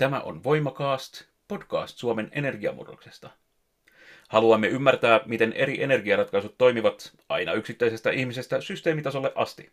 Tämä on Voimakaast, podcast Suomen energiamurroksesta. Haluamme ymmärtää, miten eri energiaratkaisut toimivat aina yksittäisestä ihmisestä systeemitasolle asti.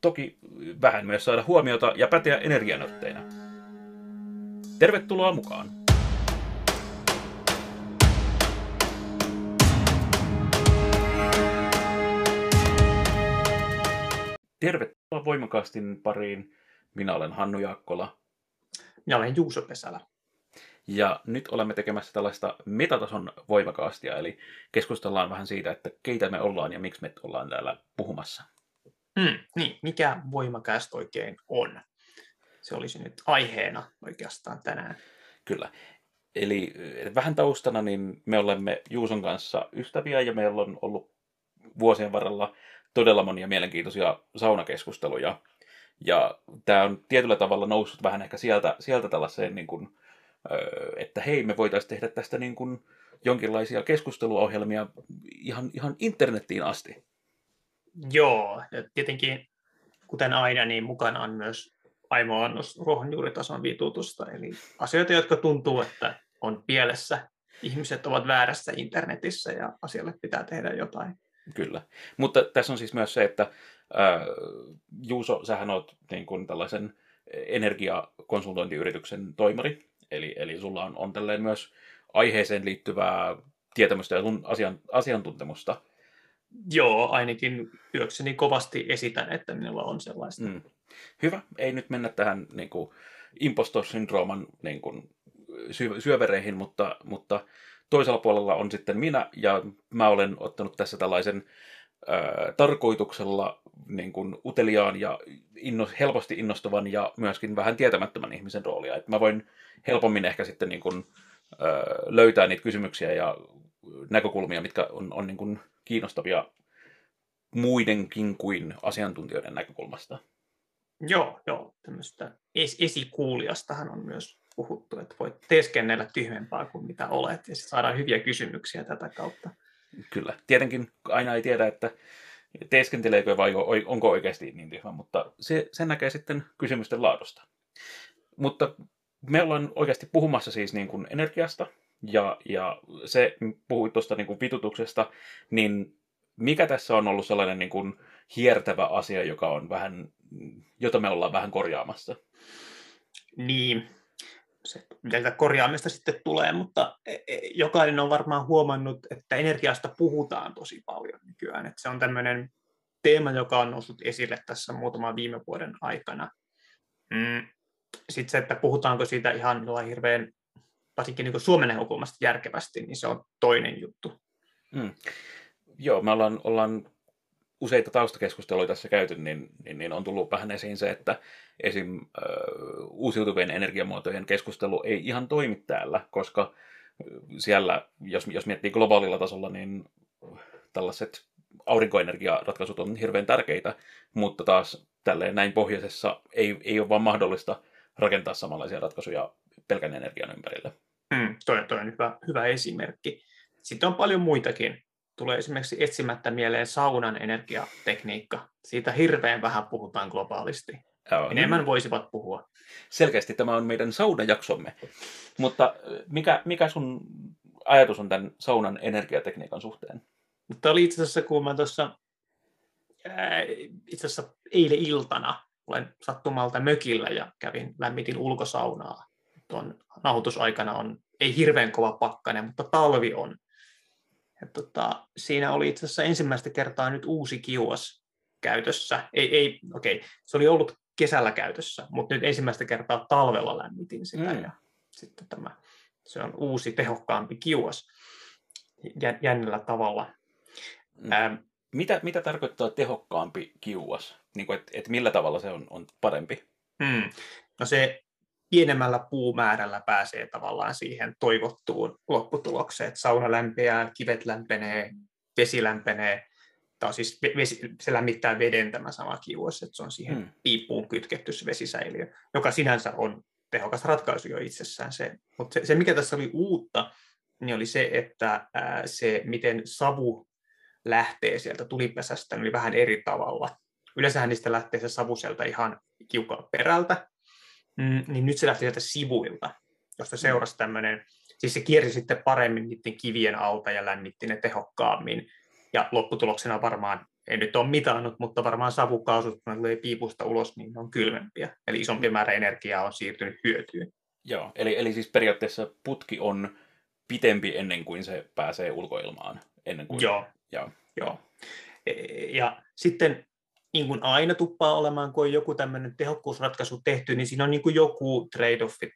Toki vähän myös saada huomiota ja päteä energianotteina. Tervetuloa mukaan! Tervetuloa Voimakaastin pariin. Minä olen Hannu Jaakkola. Minä olen Juuso Pesälä. Ja nyt olemme tekemässä tällaista metatason voimakaastia, eli keskustellaan vähän siitä, että keitä me ollaan ja miksi me ollaan täällä puhumassa. Hmm, niin, mikä voimakast oikein on? Se olisi nyt aiheena oikeastaan tänään. Kyllä. Eli eh, vähän taustana, niin me olemme Juuson kanssa ystäviä ja meillä on ollut vuosien varrella todella monia mielenkiintoisia saunakeskusteluja. Ja tämä on tietyllä tavalla noussut vähän ehkä sieltä, sieltä tällaiseen, niin kuin, että hei, me voitaisiin tehdä tästä niin kuin jonkinlaisia keskusteluohjelmia ihan, ihan internettiin asti. Joo, ja tietenkin kuten aina, niin mukana on myös aimoannos ruohonjuuritason vitutusta, eli asioita, jotka tuntuu, että on pielessä. Ihmiset ovat väärässä internetissä ja asialle pitää tehdä jotain. Kyllä. Mutta tässä on siis myös se, että Juuso, sähän oot niin kuin tällaisen energiakonsultointiyrityksen toimari, eli, eli sulla on, on tälleen myös aiheeseen liittyvää tietämystä ja sun asian, asiantuntemusta. Joo, ainakin työkseni kovasti esitän, että minulla on sellaista. Mm. Hyvä, ei nyt mennä tähän niin kuin, impostor-syndrooman niin kuin, sy- syövereihin, mutta, mutta toisella puolella on sitten minä, ja mä olen ottanut tässä tällaisen tarkoituksella niin kuin uteliaan ja inno, helposti innostuvan ja myöskin vähän tietämättömän ihmisen roolia. Et mä voin helpommin ehkä sitten niin kuin, ää, löytää niitä kysymyksiä ja näkökulmia, mitkä on, on niin kuin kiinnostavia muidenkin kuin asiantuntijoiden näkökulmasta. Joo, joo. Tämmöistä es- esikuulijastahan on myös puhuttu, että voit teeskennellä tyhmempää kuin mitä olet, ja saadaan hyviä kysymyksiä tätä kautta. Kyllä. Tietenkin aina ei tiedä, että teeskenteleekö vai onko oikeasti niin tyhmä, mutta se, sen näkee sitten kysymysten laadusta. Mutta me ollaan oikeasti puhumassa siis niin kuin energiasta, ja, ja se, puhuit tuosta niin kuin vitutuksesta, niin mikä tässä on ollut sellainen niin kuin hiertävä asia, joka on vähän, jota me ollaan vähän korjaamassa? Niin, se, mitä korjaamista sitten tulee, mutta jokainen on varmaan huomannut, että energiasta puhutaan tosi paljon nykyään. Että se on tämmöinen teema, joka on noussut esille tässä muutaman viime vuoden aikana. Mm. Sitten se, että puhutaanko siitä ihan hirveän, varsinkin niin Suomen näkökulmasta järkevästi, niin se on toinen juttu. Mm. Joo, me ollaan, ollaan useita taustakeskusteluja tässä käyty, niin, niin, niin on tullut vähän esiin se, että esim. Ö, uusiutuvien energiamuotojen keskustelu ei ihan toimi täällä, koska siellä, jos, jos miettii globaalilla tasolla, niin tällaiset aurinkoenergiaratkaisut on hirveän tärkeitä, mutta taas tälleen näin pohjoisessa ei, ei ole vaan mahdollista rakentaa samanlaisia ratkaisuja pelkän energian ympärille. Mm, toi, toi on hyvä, hyvä esimerkki. Sitten on paljon muitakin tulee esimerkiksi etsimättä mieleen saunan energiatekniikka. Siitä hirveän vähän puhutaan globaalisti. Joo. Enemmän voisivat puhua. Selkeästi tämä on meidän saunajaksomme. Mutta mikä, mikä sun ajatus on tämän saunan energiatekniikan suhteen? Tämä oli itse asiassa, kun mä tuossa itse asiassa eilen iltana olen sattumalta mökillä ja kävin, lämmitin ulkosaunaa. Tuon nauhoitusaikana on, ei hirveän kova pakkanen, mutta talvi on. Ja tota, siinä oli itse asiassa ensimmäistä kertaa nyt uusi kiuas käytössä. Ei, ei, okei, okay. se oli ollut kesällä käytössä, mutta nyt ensimmäistä kertaa talvella lämmitin sitä. Mm. Ja sitten tämä, se on uusi, tehokkaampi kiuas jännällä tavalla. Mm. Ähm, mitä, mitä tarkoittaa tehokkaampi kiuas? Niin kuin, et, et millä tavalla se on, on parempi? Mm. No se pienemmällä puumäärällä pääsee tavallaan siihen toivottuun lopputulokseen, että sauna lämpeää, kivet lämpenee, vesi lämpenee, tai siis vesi, se lämmittää veden tämä sama kiuas, että se on siihen hmm. piippuun kytketty se vesisäiliö, joka sinänsä on tehokas ratkaisu jo itsessään se. Mutta se, se, mikä tässä oli uutta, niin oli se, että ää, se, miten savu lähtee sieltä tulipesästä, niin oli vähän eri tavalla. Yleensähän niistä lähtee se savu sieltä ihan kiukaan perältä, mm, niin nyt se lähti sieltä sivuilta, josta seurasi tämmöinen, siis se kiersi sitten paremmin niiden kivien alta ja lämmitti ne tehokkaammin. Ja lopputuloksena varmaan, en nyt ole mitannut, mutta varmaan savukaasut, kun ne tulee piipusta ulos, niin ne on kylmempiä. Eli isompi määrä energiaa on siirtynyt hyötyyn. Joo, eli, eli siis periaatteessa putki on pitempi ennen kuin se pääsee ulkoilmaan. Ennen kuin... Joo. Joo. Joo. E, ja sitten niin kuin aina tuppaa olemaan, kun on joku tämmöinen tehokkuusratkaisu tehty, niin siinä on niin kuin joku trade-offi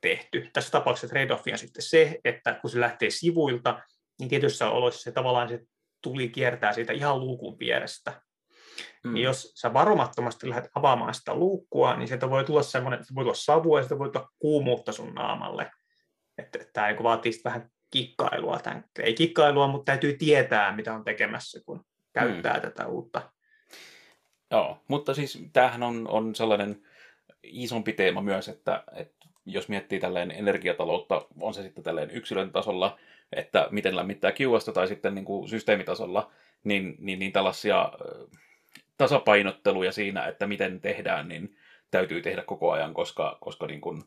tehty. Tässä tapauksessa trade-offi on sitten se, että kun se lähtee sivuilta, niin tietyissä oloissa se tavallaan se tuli kiertää siitä ihan luukun vierestä. Mm. Niin jos sä varomattomasti lähdet avaamaan sitä luukkua, niin sieltä voi tulla semmoinen, se voi tulla savua ja sitä voi tulla kuumuutta sun naamalle. Että, että tämä niin vaatii vähän kikkailua. Tämän, ei kikkailua, mutta täytyy tietää, mitä on tekemässä, kun käyttää mm. tätä uutta. Joo, mutta siis tämähän on, on sellainen isompi teema myös, että, että jos miettii tällainen energiataloutta, on se sitten tällainen yksilön tasolla, että miten lämmittää kiuasta tai sitten niin kuin systeemitasolla, niin, niin, niin tällaisia tasapainotteluja siinä, että miten tehdään, niin täytyy tehdä koko ajan, koska, koska niin kuin,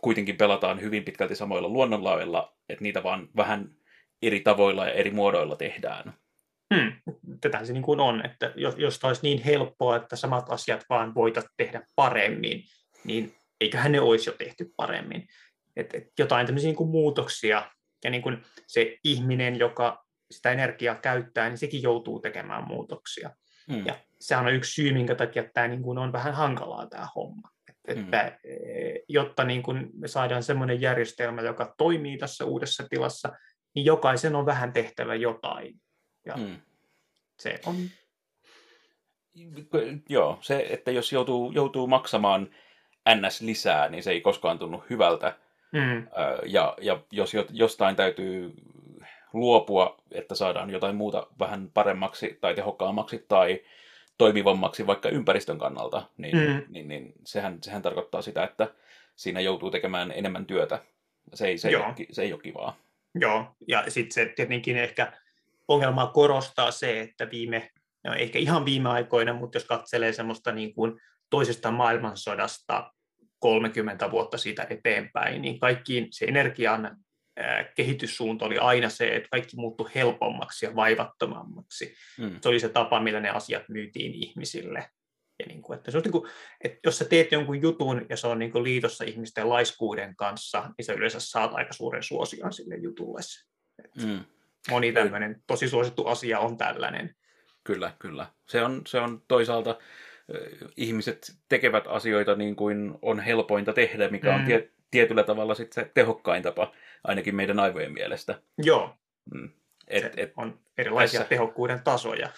kuitenkin pelataan hyvin pitkälti samoilla luonnonlaoilla, että niitä vaan vähän eri tavoilla ja eri muodoilla tehdään. Hmm. Tätä se niin kuin on, että jos, jos olisi niin helppoa, että samat asiat vaan voitat tehdä paremmin, niin eiköhän ne olisi jo tehty paremmin. Et, et jotain tämmöisiä niin kuin muutoksia, ja niin kuin se ihminen, joka sitä energiaa käyttää, niin sekin joutuu tekemään muutoksia. Hmm. Ja sehän on yksi syy, minkä takia tämä niin kuin on vähän hankalaa tämä homma. Et, hmm. että, e, jotta niin kuin me saadaan semmoinen järjestelmä, joka toimii tässä uudessa tilassa, niin jokaisen on vähän tehtävä jotain. Ja mm. se on... Joo, se, että jos joutuu, joutuu maksamaan NS lisää, niin se ei koskaan tunnu hyvältä. Mm. Ja, ja jos jostain täytyy luopua, että saadaan jotain muuta vähän paremmaksi tai tehokkaammaksi tai toimivammaksi vaikka ympäristön kannalta, niin, mm. niin, niin sehän, sehän tarkoittaa sitä, että siinä joutuu tekemään enemmän työtä. Se ei, se ei, ole, se ei ole kivaa. Joo, ja sitten se tietenkin ehkä ongelmaa korostaa se, että viime, no ehkä ihan viime aikoina, mutta jos katselee semmoista niin kuin toisesta maailmansodasta 30 vuotta siitä eteenpäin, niin kaikkiin se energian kehityssuunta oli aina se, että kaikki muuttui helpommaksi ja vaivattomammaksi. Mm. Se oli se tapa, millä ne asiat myytiin ihmisille. Ja niin kuin, että se on niin kuin, että jos sä teet jonkun jutun ja se on niin kuin liitossa ihmisten laiskuuden kanssa, niin sä yleensä saat aika suuren suosion sille jutulle. Mm moni tämmöinen tosi suosittu asia on tällainen. Kyllä, kyllä. Se on, se on toisaalta ihmiset tekevät asioita niin kuin on helpointa tehdä, mikä mm. on tie, tietyllä tavalla sitten se tehokkain tapa, ainakin meidän aivojen mielestä. Joo. Mm. Et, se et, on erilaisia tässä, tehokkuuden tasoja.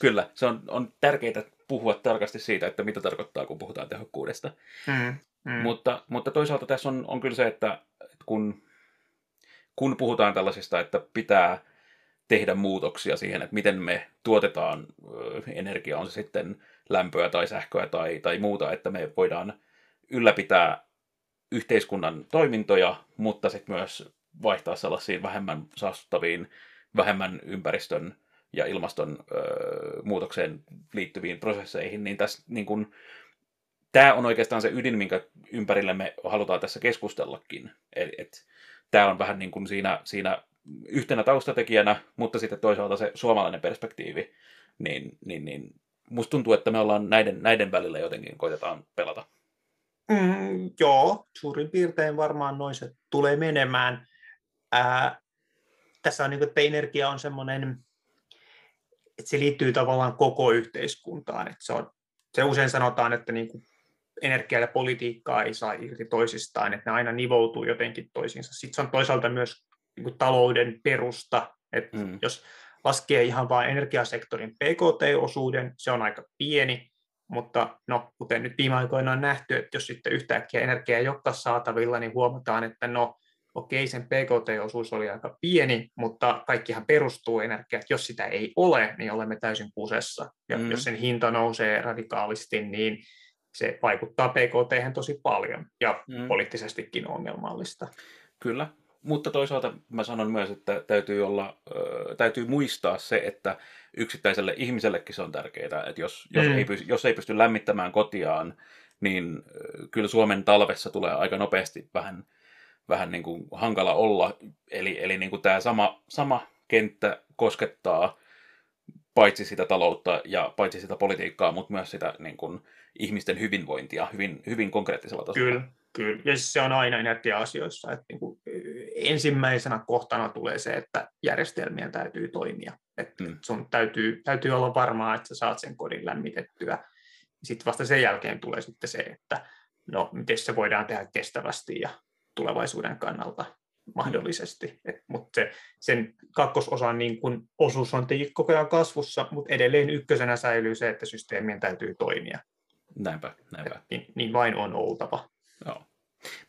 Kyllä, se on, on tärkeää puhua tarkasti siitä, että mitä tarkoittaa, kun puhutaan tehokkuudesta. Mm. Mm. Mutta, mutta toisaalta tässä on, on kyllä se, että kun, kun puhutaan tällaisista, että pitää tehdä muutoksia siihen, että miten me tuotetaan energiaa, on se sitten lämpöä tai sähköä tai, tai muuta, että me voidaan ylläpitää yhteiskunnan toimintoja, mutta sitten myös vaihtaa sellaisiin vähemmän saastuttaviin, vähemmän ympäristön ja ilmaston ö, muutokseen liittyviin prosesseihin, niin tässä niin kun, tämä on oikeastaan se ydin, minkä ympärille me halutaan tässä keskustellakin. Eli et, tämä on vähän niin kuin siinä, siinä yhtenä taustatekijänä, mutta sitten toisaalta se suomalainen perspektiivi, niin, niin, niin musta tuntuu, että me ollaan näiden, näiden välillä jotenkin koitetaan pelata. Mm, joo, suurin piirtein varmaan noin se tulee menemään. Ää, tässä on niin kuin, että energia on semmoinen, että se liittyy tavallaan koko yhteiskuntaan. Että se, on, se usein sanotaan, että niin kuin energia ja politiikkaa ei saa irti toisistaan, että ne aina nivoutuu jotenkin toisiinsa. Sitten se on toisaalta myös niin kuin talouden perusta. että mm. Jos laskee ihan vain energiasektorin PKT-osuuden, se on aika pieni, mutta no, kuten nyt viime aikoina on nähty, että jos sitten yhtäkkiä energiaa ei olekaan saatavilla, niin huomataan, että no, okei, sen PKT-osuus oli aika pieni, mutta kaikkihan perustuu energiaan, jos sitä ei ole, niin olemme täysin kusessa. Ja mm. jos sen hinta nousee radikaalisti, niin se vaikuttaa PKT tosi paljon ja mm. poliittisestikin ongelmallista. Kyllä, mutta toisaalta mä sanon myös, että täytyy, olla, äh, täytyy muistaa se, että yksittäiselle ihmisellekin se on tärkeää, että jos, jos, mm. ei, pysty, jos ei pysty lämmittämään kotiaan, niin kyllä Suomen talvessa tulee aika nopeasti vähän, vähän niin kuin hankala olla. Eli, eli niin kuin tämä sama, sama kenttä koskettaa paitsi sitä taloutta ja paitsi sitä politiikkaa, mutta myös sitä niin kuin, ihmisten hyvinvointia hyvin, hyvin konkreettisella tasolla. Kyllä, kyllä. Ja se on aina energia-asioissa, että niin kuin ensimmäisenä kohtana tulee se, että järjestelmien täytyy toimia. Että hmm. sun täytyy, täytyy olla varmaa, että sä saat sen kodin lämmitettyä. Sitten vasta sen jälkeen tulee sitten se, että no, miten se voidaan tehdä kestävästi ja tulevaisuuden kannalta mahdollisesti. Mutta se, sen kakkososan niin kun osuus on koko ajan kasvussa, mutta edelleen ykkösenä säilyy se, että systeemien täytyy toimia. Näinpä, näinpä. Et, niin, niin vain on oltava. Joo.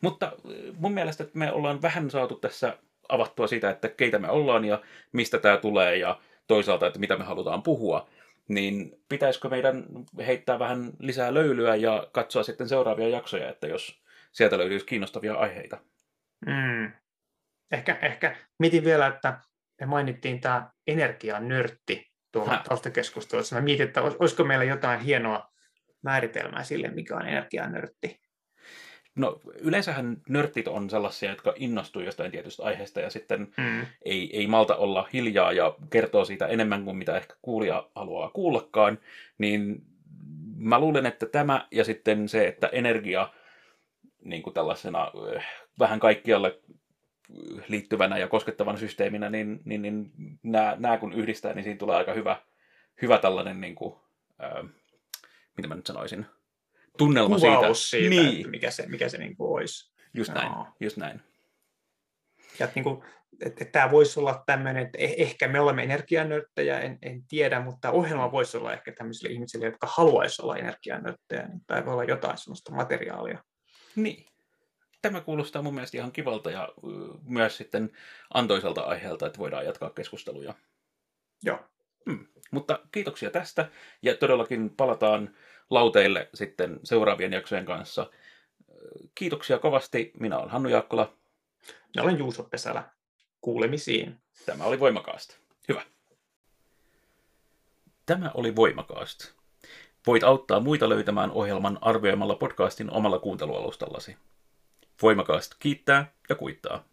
Mutta mun mielestä että me ollaan vähän saatu tässä avattua siitä, että keitä me ollaan ja mistä tämä tulee ja toisaalta, että mitä me halutaan puhua, niin pitäisikö meidän heittää vähän lisää löylyä ja katsoa sitten seuraavia jaksoja, että jos sieltä löytyisi kiinnostavia aiheita. Mm. Ehkä, ehkä mietin vielä, että me mainittiin tämä energianörtti tuolla taustakeskustelussa. Mä mietin, että olisiko meillä jotain hienoa määritelmää sille, mikä on energianörtti. No yleensähän nörttit on sellaisia, jotka innostuu jostain tietystä aiheesta ja sitten mm. ei, ei malta olla hiljaa ja kertoo siitä enemmän kuin mitä ehkä kuulija haluaa kuullakaan, niin mä luulen, että tämä ja sitten se, että energia niin kuin tällaisena eh, vähän kaikkialle liittyvänä ja koskettavana systeeminä, niin, niin, niin nämä, nämä kun yhdistää, niin siinä tulee aika hyvä, hyvä tällainen, niin kuin, ää, mitä mä nyt sanoisin, tunnelma Kuvaus siitä, siitä niin. että mikä se, mikä se niin kuin olisi. Just näin, no. just näin. Ja että, niin kuin, että, että tämä voisi olla tämmöinen, että eh, ehkä me olemme energianörttejä, en, en tiedä, mutta ohjelma voisi olla ehkä tämmöisille ihmisille, jotka haluaisivat olla energianörttejä, niin tämä voi olla jotain sellaista materiaalia. Niin. Tämä kuulostaa mun mielestä ihan kivalta ja myös sitten antoiselta aiheelta, että voidaan jatkaa keskusteluja. Joo. Hmm. Mutta kiitoksia tästä ja todellakin palataan lauteille sitten seuraavien jaksojen kanssa. Kiitoksia kovasti. Minä olen Hannu Jaakkola. Minä olen Juuso Pesälä. Kuulemisiin. Tämä oli Voimakaast. Hyvä. Tämä oli Voimakaast. Voit auttaa muita löytämään ohjelman arvioimalla podcastin omalla kuuntelualustallasi. Voimakaast kiittää ja kuittaa.